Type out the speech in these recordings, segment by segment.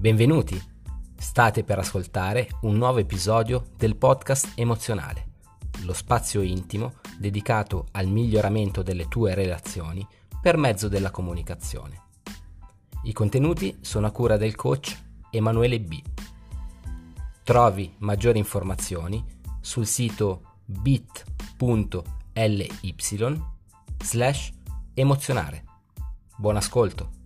Benvenuti! State per ascoltare un nuovo episodio del podcast emozionale, lo spazio intimo dedicato al miglioramento delle tue relazioni per mezzo della comunicazione. I contenuti sono a cura del coach Emanuele B. Trovi maggiori informazioni sul sito bit.ly slash emozionare. Buon ascolto!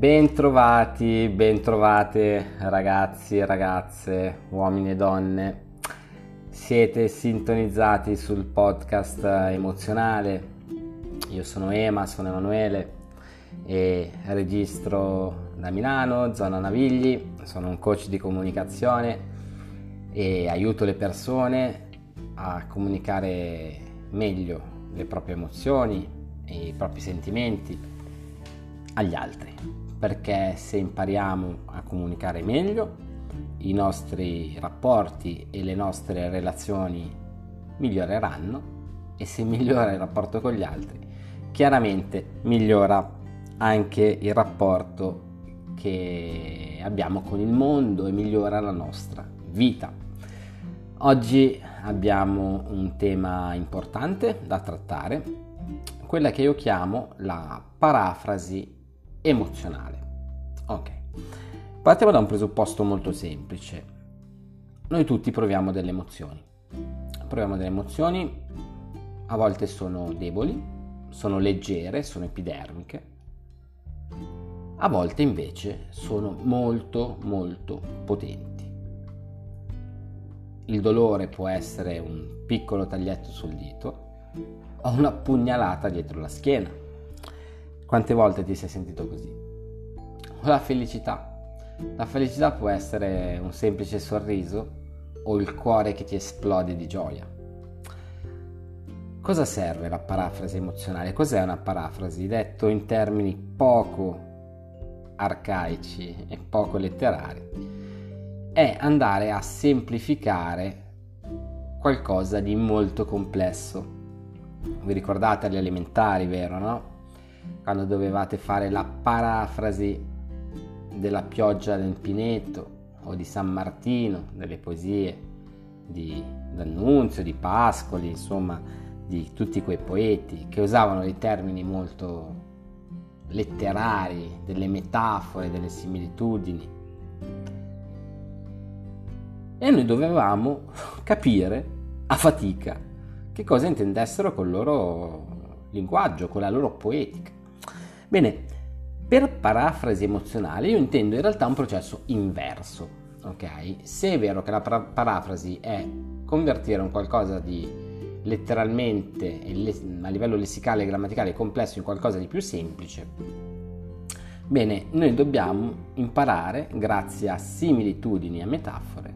Bentrovati, bentrovate ragazzi e ragazze, uomini e donne. Siete sintonizzati sul podcast emozionale. Io sono Ema, sono Emanuele e registro da Milano, zona Navigli. Sono un coach di comunicazione e aiuto le persone a comunicare meglio le proprie emozioni e i propri sentimenti agli altri perché se impariamo a comunicare meglio i nostri rapporti e le nostre relazioni miglioreranno e se migliora il rapporto con gli altri chiaramente migliora anche il rapporto che abbiamo con il mondo e migliora la nostra vita. Oggi abbiamo un tema importante da trattare, quella che io chiamo la parafrasi emozionale. Ok, partiamo da un presupposto molto semplice. Noi tutti proviamo delle emozioni. Proviamo delle emozioni, a volte sono deboli, sono leggere, sono epidermiche, a volte invece sono molto molto potenti. Il dolore può essere un piccolo taglietto sul dito o una pugnalata dietro la schiena quante volte ti sei sentito così? O la felicità. La felicità può essere un semplice sorriso o il cuore che ti esplode di gioia. Cosa serve la parafrasi emozionale? Cos'è una parafrasi? Detto in termini poco arcaici e poco letterari, è andare a semplificare qualcosa di molto complesso. Vi ricordate le elementari, vero? No? Quando dovevate fare la parafrasi della pioggia nel Pineto o di San Martino, delle poesie di D'Annunzio, di Pascoli, insomma di tutti quei poeti che usavano dei termini molto letterari, delle metafore, delle similitudini. E noi dovevamo capire a fatica che cosa intendessero col loro linguaggio, con la loro poetica. Bene, per parafrasi emozionale io intendo in realtà un processo inverso, ok? Se è vero che la para- parafrasi è convertire un qualcosa di letteralmente a livello lessicale e grammaticale complesso in qualcosa di più semplice, bene, noi dobbiamo imparare, grazie a similitudini e metafore,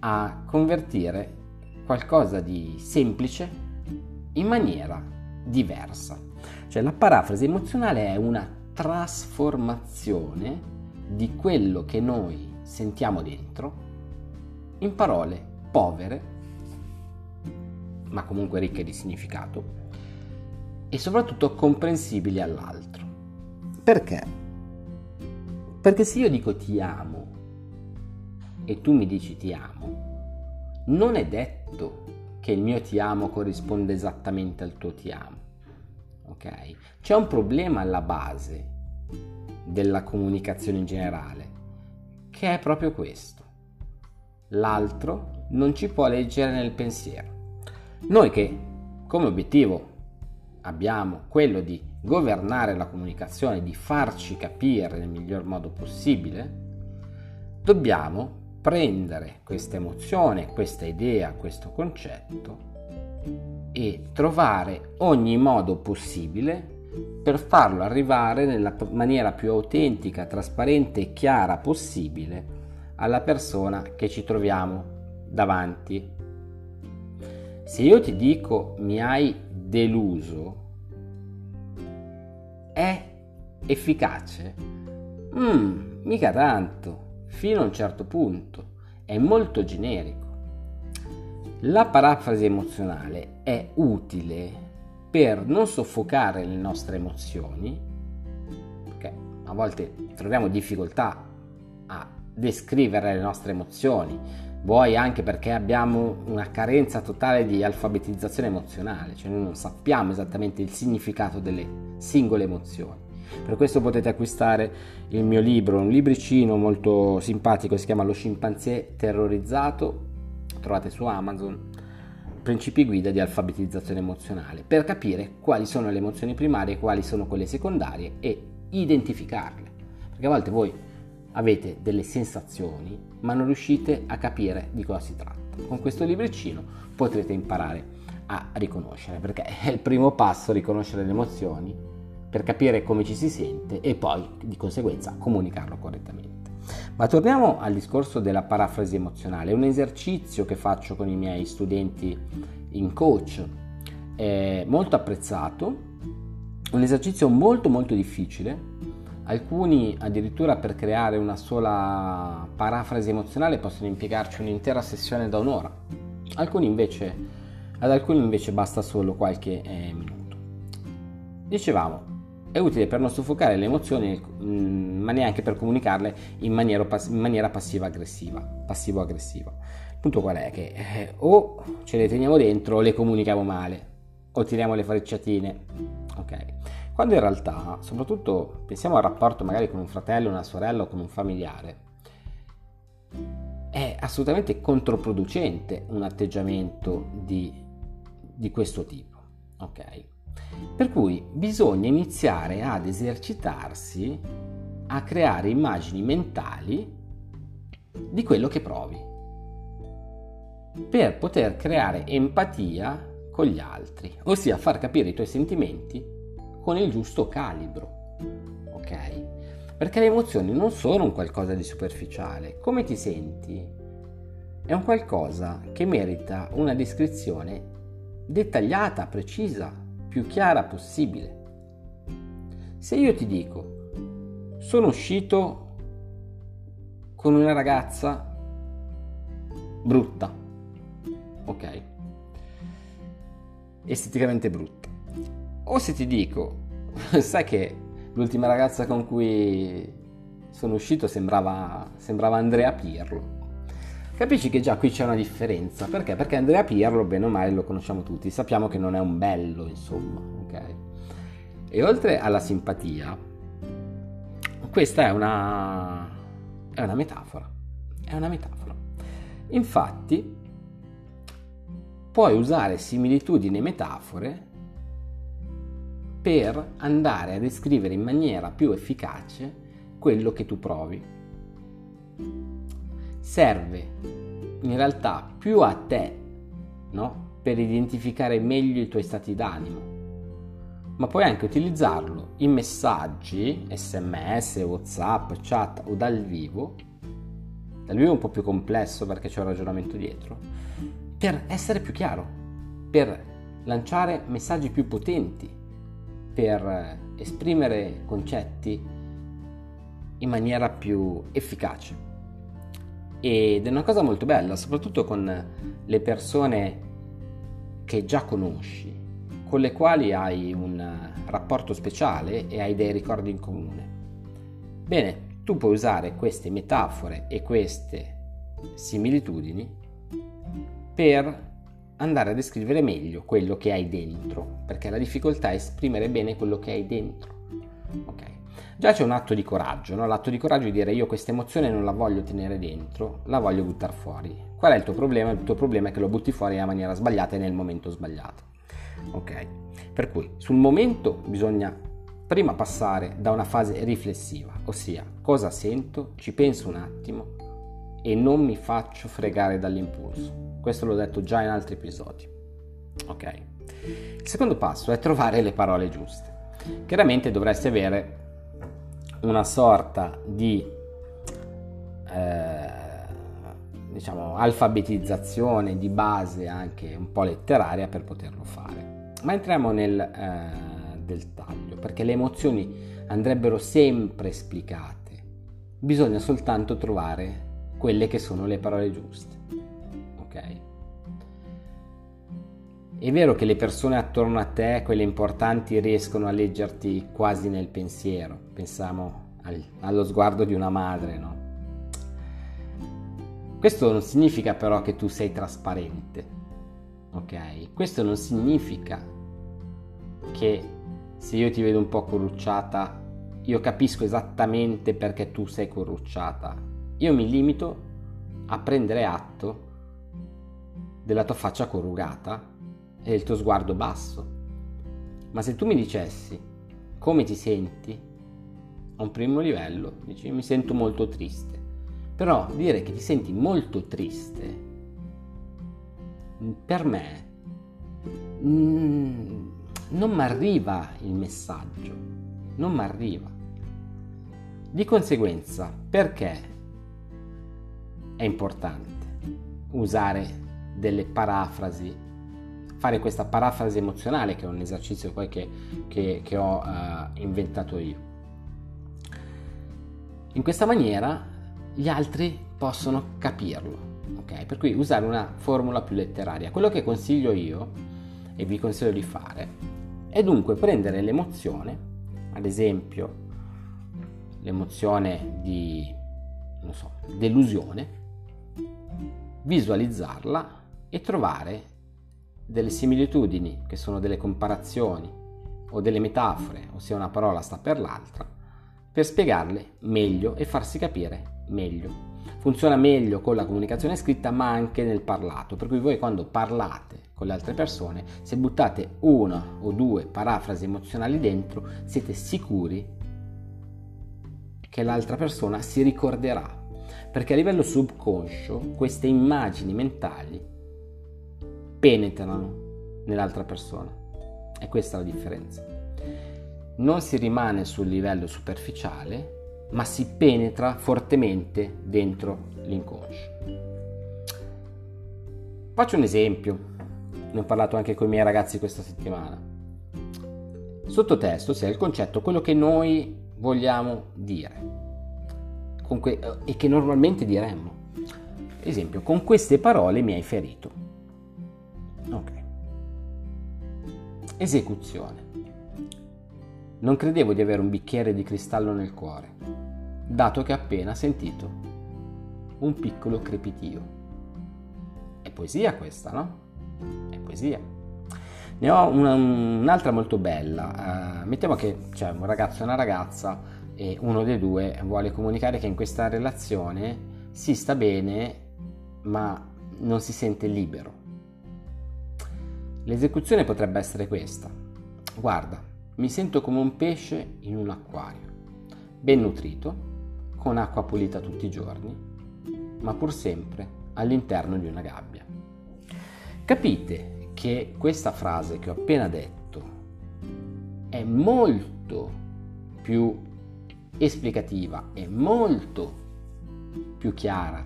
a convertire qualcosa di semplice in maniera diversa. Cioè la parafrasi emozionale è una trasformazione di quello che noi sentiamo dentro in parole povere, ma comunque ricche di significato e soprattutto comprensibili all'altro. Perché? Perché se io dico ti amo e tu mi dici ti amo, non è detto che il mio ti amo corrisponde esattamente al tuo ti amo ok? C'è un problema alla base della comunicazione in generale, che è proprio questo. L'altro non ci può leggere nel pensiero. Noi che come obiettivo abbiamo quello di governare la comunicazione, di farci capire nel miglior modo possibile, dobbiamo prendere questa emozione, questa idea, questo concetto e trovare ogni modo possibile per farlo arrivare nella maniera più autentica, trasparente e chiara possibile alla persona che ci troviamo davanti. Se io ti dico mi hai deluso, è efficace? Mmm, mica tanto, fino a un certo punto. è molto generico. La parafrasi emozionale è utile per non soffocare le nostre emozioni, perché a volte troviamo difficoltà a descrivere le nostre emozioni, vuoi anche perché abbiamo una carenza totale di alfabetizzazione emozionale, cioè noi non sappiamo esattamente il significato delle singole emozioni. Per questo potete acquistare il mio libro, un libricino molto simpatico, si chiama Lo scimpanzé terrorizzato, trovate su Amazon, principi guida di alfabetizzazione emozionale, per capire quali sono le emozioni primarie, quali sono quelle secondarie e identificarle. Perché a volte voi avete delle sensazioni, ma non riuscite a capire di cosa si tratta. Con questo libricino potrete imparare a riconoscere, perché è il primo passo riconoscere le emozioni per capire come ci si sente e poi di conseguenza comunicarlo correttamente. Ma torniamo al discorso della parafrasi emozionale, un esercizio che faccio con i miei studenti in coach, è molto apprezzato, un esercizio molto molto difficile, alcuni addirittura per creare una sola parafrasi emozionale possono impiegarci un'intera sessione da un'ora, alcuni invece, ad alcuni invece basta solo qualche eh, minuto. Dicevamo, è utile per non soffocare le emozioni, mm, ma neanche per comunicarle in maniera, passiva-aggressiva. Passivo-aggressiva. Il punto qual è? Che eh, o ce le teniamo dentro o le comunichiamo male, o tiriamo le frecciatine. Ok. Quando in realtà, soprattutto pensiamo al rapporto magari con un fratello, una sorella o con un familiare, è assolutamente controproducente un atteggiamento di, di questo tipo. Ok? Per cui bisogna iniziare ad esercitarsi a creare immagini mentali di quello che provi, per poter creare empatia con gli altri, ossia far capire i tuoi sentimenti con il giusto calibro. Ok? Perché le emozioni non sono un qualcosa di superficiale. Come ti senti? È un qualcosa che merita una descrizione dettagliata, precisa, più chiara possibile. Se io ti dico, sono uscito con una ragazza brutta, ok? Esteticamente brutta. O se ti dico, sai che l'ultima ragazza con cui sono uscito sembrava, sembrava Andrea Pirlo Capisci che già qui c'è una differenza, perché? Perché Andrea Pirlo, bene o male, lo conosciamo tutti, sappiamo che non è un bello, insomma, ok? E oltre alla simpatia, questa è una, è una metafora, è una metafora. Infatti, puoi usare similitudini e metafore per andare a descrivere in maniera più efficace quello che tu provi serve in realtà più a te, no? Per identificare meglio i tuoi stati d'animo, ma puoi anche utilizzarlo in messaggi, sms, whatsapp, chat o dal vivo, dal vivo è un po' più complesso perché c'è un ragionamento dietro, per essere più chiaro, per lanciare messaggi più potenti, per esprimere concetti in maniera più efficace ed è una cosa molto bella, soprattutto con le persone che già conosci, con le quali hai un rapporto speciale e hai dei ricordi in comune. Bene, tu puoi usare queste metafore e queste similitudini per andare a descrivere meglio quello che hai dentro, perché la difficoltà è esprimere bene quello che hai dentro. Ok? Già c'è un atto di coraggio, no? l'atto di coraggio di dire io questa emozione non la voglio tenere dentro, la voglio buttare fuori. Qual è il tuo problema? Il tuo problema è che lo butti fuori nella maniera sbagliata e nel momento sbagliato. Ok? Per cui sul momento bisogna prima passare da una fase riflessiva, ossia cosa sento, ci penso un attimo e non mi faccio fregare dall'impulso. Questo l'ho detto già in altri episodi. Ok? Il secondo passo è trovare le parole giuste. Chiaramente dovresti avere una sorta di eh, diciamo alfabetizzazione di base anche un po' letteraria per poterlo fare. Ma entriamo nel eh, dettaglio perché le emozioni andrebbero sempre esplicate. Bisogna soltanto trovare quelle che sono le parole giuste. Ok? È vero che le persone attorno a te, quelle importanti, riescono a leggerti quasi nel pensiero. Pensiamo al, allo sguardo di una madre, no? Questo non significa però che tu sei trasparente, ok? Questo non significa che se io ti vedo un po' corrucciata, io capisco esattamente perché tu sei corrucciata. Io mi limito a prendere atto della tua faccia corrugata e del tuo sguardo basso. Ma se tu mi dicessi come ti senti, a un primo livello, dici mi sento molto triste. Però dire che ti senti molto triste, per me, mm, non mi arriva il messaggio, non mi arriva. Di conseguenza, perché è importante usare delle parafrasi fare questa parafrasi emozionale, che è un esercizio poi che, che, che ho uh, inventato io. In questa maniera gli altri possono capirlo, ok? Per cui usare una formula più letteraria. Quello che consiglio io, e vi consiglio di fare, è dunque prendere l'emozione, ad esempio l'emozione di, so, delusione, visualizzarla e trovare delle similitudini, che sono delle comparazioni o delle metafore, ossia una parola sta per l'altra, per spiegarle meglio e farsi capire meglio. Funziona meglio con la comunicazione scritta ma anche nel parlato, per cui voi quando parlate con le altre persone, se buttate una o due parafrasi emozionali dentro, siete sicuri che l'altra persona si ricorderà, perché a livello subconscio queste immagini mentali penetrano nell'altra persona. E questa è la differenza. Non si rimane sul livello superficiale, ma si penetra fortemente dentro l'inconscio. Faccio un esempio, ne ho parlato anche con i miei ragazzi questa settimana. Sottotesto sia il concetto quello che noi vogliamo dire que- e che normalmente diremmo. Esempio, con queste parole mi hai ferito. Ok. Esecuzione. Non credevo di avere un bicchiere di cristallo nel cuore, dato che ho appena sentito un piccolo crepitio. È poesia questa, no? È poesia. Ne ho una, un'altra molto bella. Uh, mettiamo che c'è un ragazzo e una ragazza e uno dei due vuole comunicare che in questa relazione si sta bene ma non si sente libero L'esecuzione potrebbe essere questa. Guarda, mi sento come un pesce in un acquario, ben nutrito, con acqua pulita tutti i giorni, ma pur sempre all'interno di una gabbia. Capite che questa frase che ho appena detto è molto più esplicativa e molto più chiara,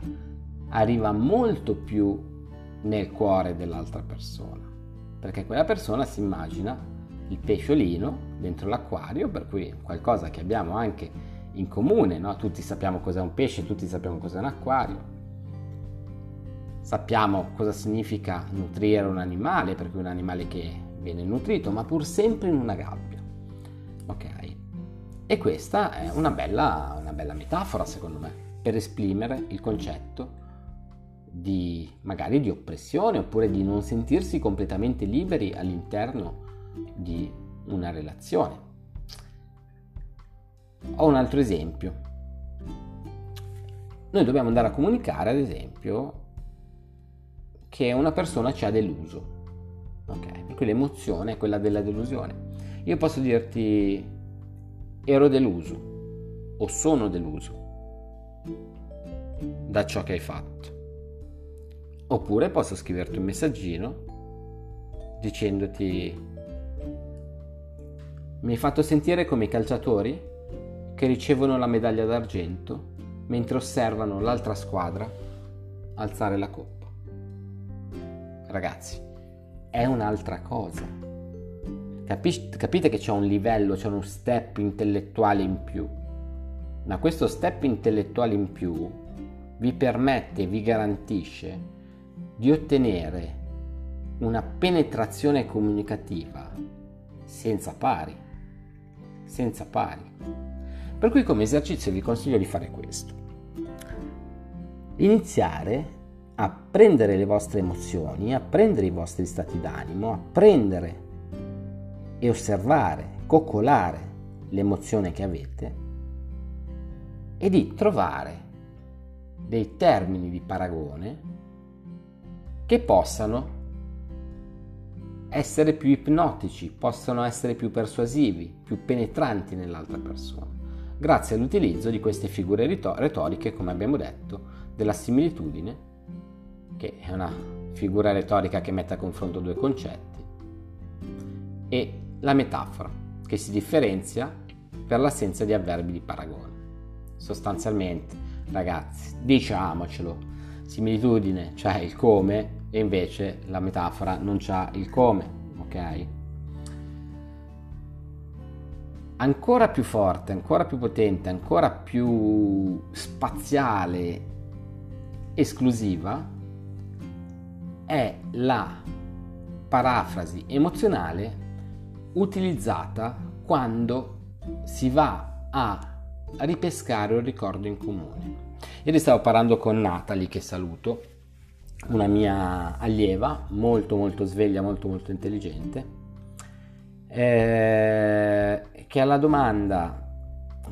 arriva molto più nel cuore dell'altra persona perché quella persona si immagina il pesciolino dentro l'acquario, per cui qualcosa che abbiamo anche in comune, no? tutti sappiamo cos'è un pesce, tutti sappiamo cos'è un acquario, sappiamo cosa significa nutrire un animale, per cui un animale che viene nutrito, ma pur sempre in una gabbia. Ok? E questa è una bella, una bella metafora, secondo me, per esprimere il concetto di magari di oppressione oppure di non sentirsi completamente liberi all'interno di una relazione. Ho un altro esempio. Noi dobbiamo andare a comunicare, ad esempio, che una persona ci ha deluso. Ok? Per l'emozione è quella della delusione. Io posso dirti ero deluso o sono deluso da ciò che hai fatto. Oppure posso scriverti un messaggino dicendoti mi hai fatto sentire come i calciatori che ricevono la medaglia d'argento mentre osservano l'altra squadra alzare la coppa. Ragazzi, è un'altra cosa. Capis- capite che c'è un livello, c'è uno step intellettuale in più. Ma questo step intellettuale in più vi permette vi garantisce di ottenere una penetrazione comunicativa senza pari, senza pari. Per cui come esercizio vi consiglio di fare questo. Iniziare a prendere le vostre emozioni, a prendere i vostri stati d'animo, a prendere e osservare, coccolare l'emozione che avete e di trovare dei termini di paragone che possano essere più ipnotici, possano essere più persuasivi, più penetranti nell'altra persona, grazie all'utilizzo di queste figure retoriche, come abbiamo detto, della similitudine, che è una figura retorica che mette a confronto due concetti, e la metafora, che si differenzia per l'assenza di avverbi di paragone. Sostanzialmente, ragazzi, diciamocelo, similitudine c'è il come e invece la metafora non c'ha il come, ok? Ancora più forte, ancora più potente, ancora più spaziale, esclusiva è la parafrasi emozionale utilizzata quando si va a ripescare un ricordo in comune. Ieri stavo parlando con Natalie, che saluto, una mia allieva, molto molto sveglia, molto molto intelligente, eh, che alla domanda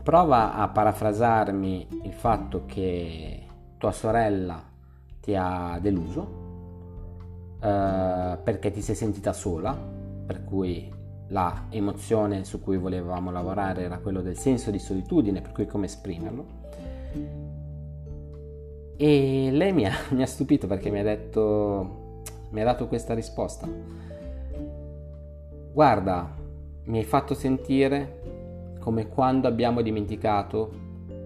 prova a parafrasarmi il fatto che tua sorella ti ha deluso eh, perché ti sei sentita sola, per cui la emozione su cui volevamo lavorare era quello del senso di solitudine, per cui come esprimerlo. E lei mi ha, mi ha stupito perché mi ha detto, mi ha dato questa risposta. Guarda, mi hai fatto sentire come quando abbiamo dimenticato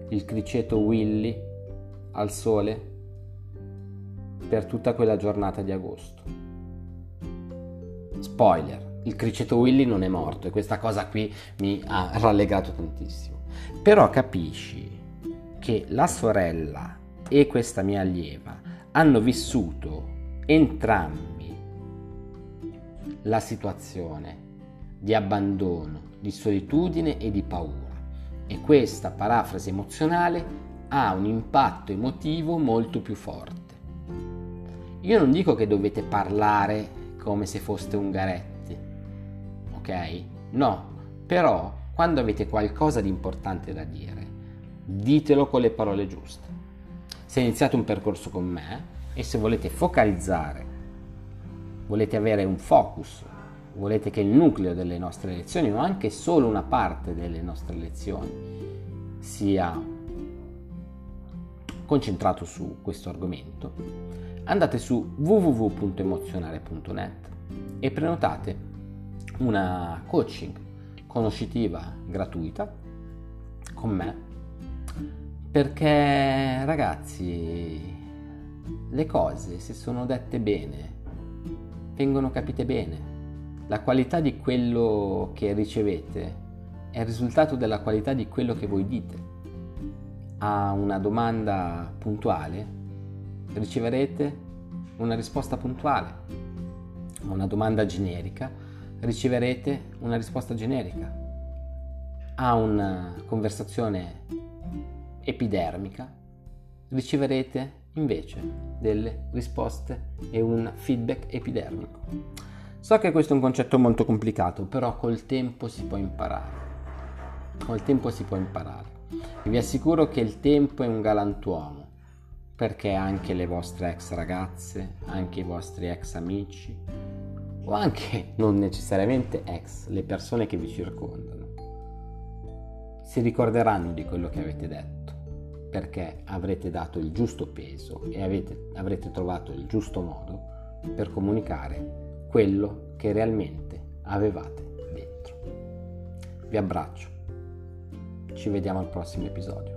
il criceto Willy al sole per tutta quella giornata di agosto. Spoiler, il criceto Willy non è morto e questa cosa qui mi ha rallegato tantissimo. Però capisci che la sorella e questa mia allieva hanno vissuto entrambi la situazione di abbandono, di solitudine e di paura. E questa parafrasi emozionale ha un impatto emotivo molto più forte. Io non dico che dovete parlare come se foste ungaretti ok? No, però quando avete qualcosa di importante da dire, ditelo con le parole giuste. Se iniziate un percorso con me e se volete focalizzare, volete avere un focus, volete che il nucleo delle nostre lezioni o anche solo una parte delle nostre lezioni sia concentrato su questo argomento, andate su www.emozionare.net e prenotate una coaching conoscitiva gratuita con me perché ragazzi le cose se sono dette bene vengono capite bene. La qualità di quello che ricevete è il risultato della qualità di quello che voi dite. A una domanda puntuale riceverete una risposta puntuale. A una domanda generica riceverete una risposta generica. A una conversazione epidermica riceverete invece delle risposte e un feedback epidermico. So che questo è un concetto molto complicato, però col tempo si può imparare. Col tempo si può imparare. E vi assicuro che il tempo è un galantuomo, perché anche le vostre ex ragazze, anche i vostri ex amici, o anche non necessariamente ex, le persone che vi circondano, si ricorderanno di quello che avete detto, perché avrete dato il giusto peso e avete, avrete trovato il giusto modo per comunicare quello che realmente avevate dentro. Vi abbraccio, ci vediamo al prossimo episodio.